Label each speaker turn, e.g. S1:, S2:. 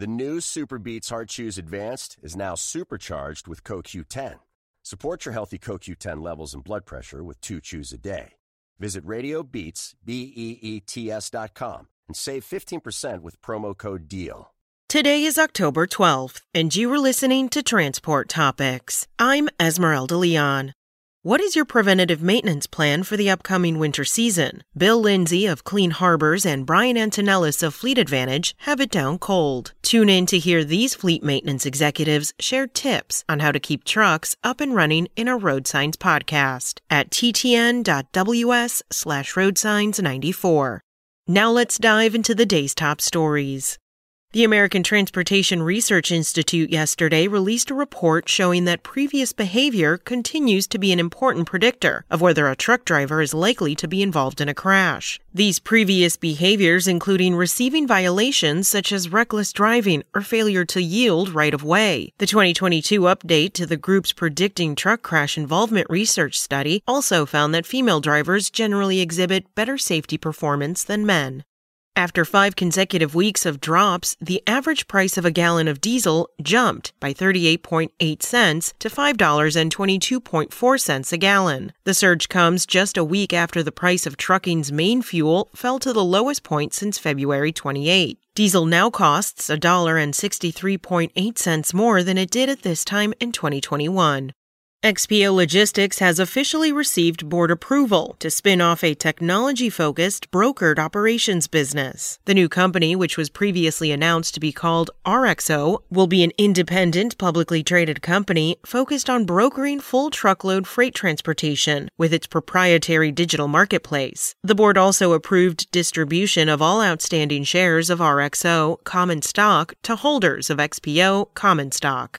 S1: The new SuperBeets Heart Chews Advanced is now supercharged with CoQ10. Support your healthy CoQ10 levels and blood pressure with two chews a day. Visit RadioBeets, B-E-E-T-S dot com and save 15% with promo code DEAL.
S2: Today is October 12th, and you are listening to Transport Topics. I'm Esmeralda Leon. What is your preventative maintenance plan for the upcoming winter season? Bill Lindsay of Clean Harbors and Brian Antonellis of Fleet Advantage have it down cold. Tune in to hear these fleet maintenance executives share tips on how to keep trucks up and running in our Road Signs podcast at ttn.ws slash roadsigns94. Now let's dive into the day's top stories. The American Transportation Research Institute yesterday released a report showing that previous behavior continues to be an important predictor of whether a truck driver is likely to be involved in a crash. These previous behaviors, including receiving violations such as reckless driving or failure to yield right of way. The 2022 update to the group's Predicting Truck Crash Involvement Research study also found that female drivers generally exhibit better safety performance than men. After five consecutive weeks of drops, the average price of a gallon of diesel jumped by 38.8 cents to $5.22.4 cents a gallon. The surge comes just a week after the price of trucking's main fuel fell to the lowest point since February 28. Diesel now costs $1.63.8 more than it did at this time in 2021. XPO Logistics has officially received board approval to spin off a technology focused brokered operations business. The new company, which was previously announced to be called RXO, will be an independent, publicly traded company focused on brokering full truckload freight transportation with its proprietary digital marketplace. The board also approved distribution of all outstanding shares of RXO common stock to holders of XPO common stock.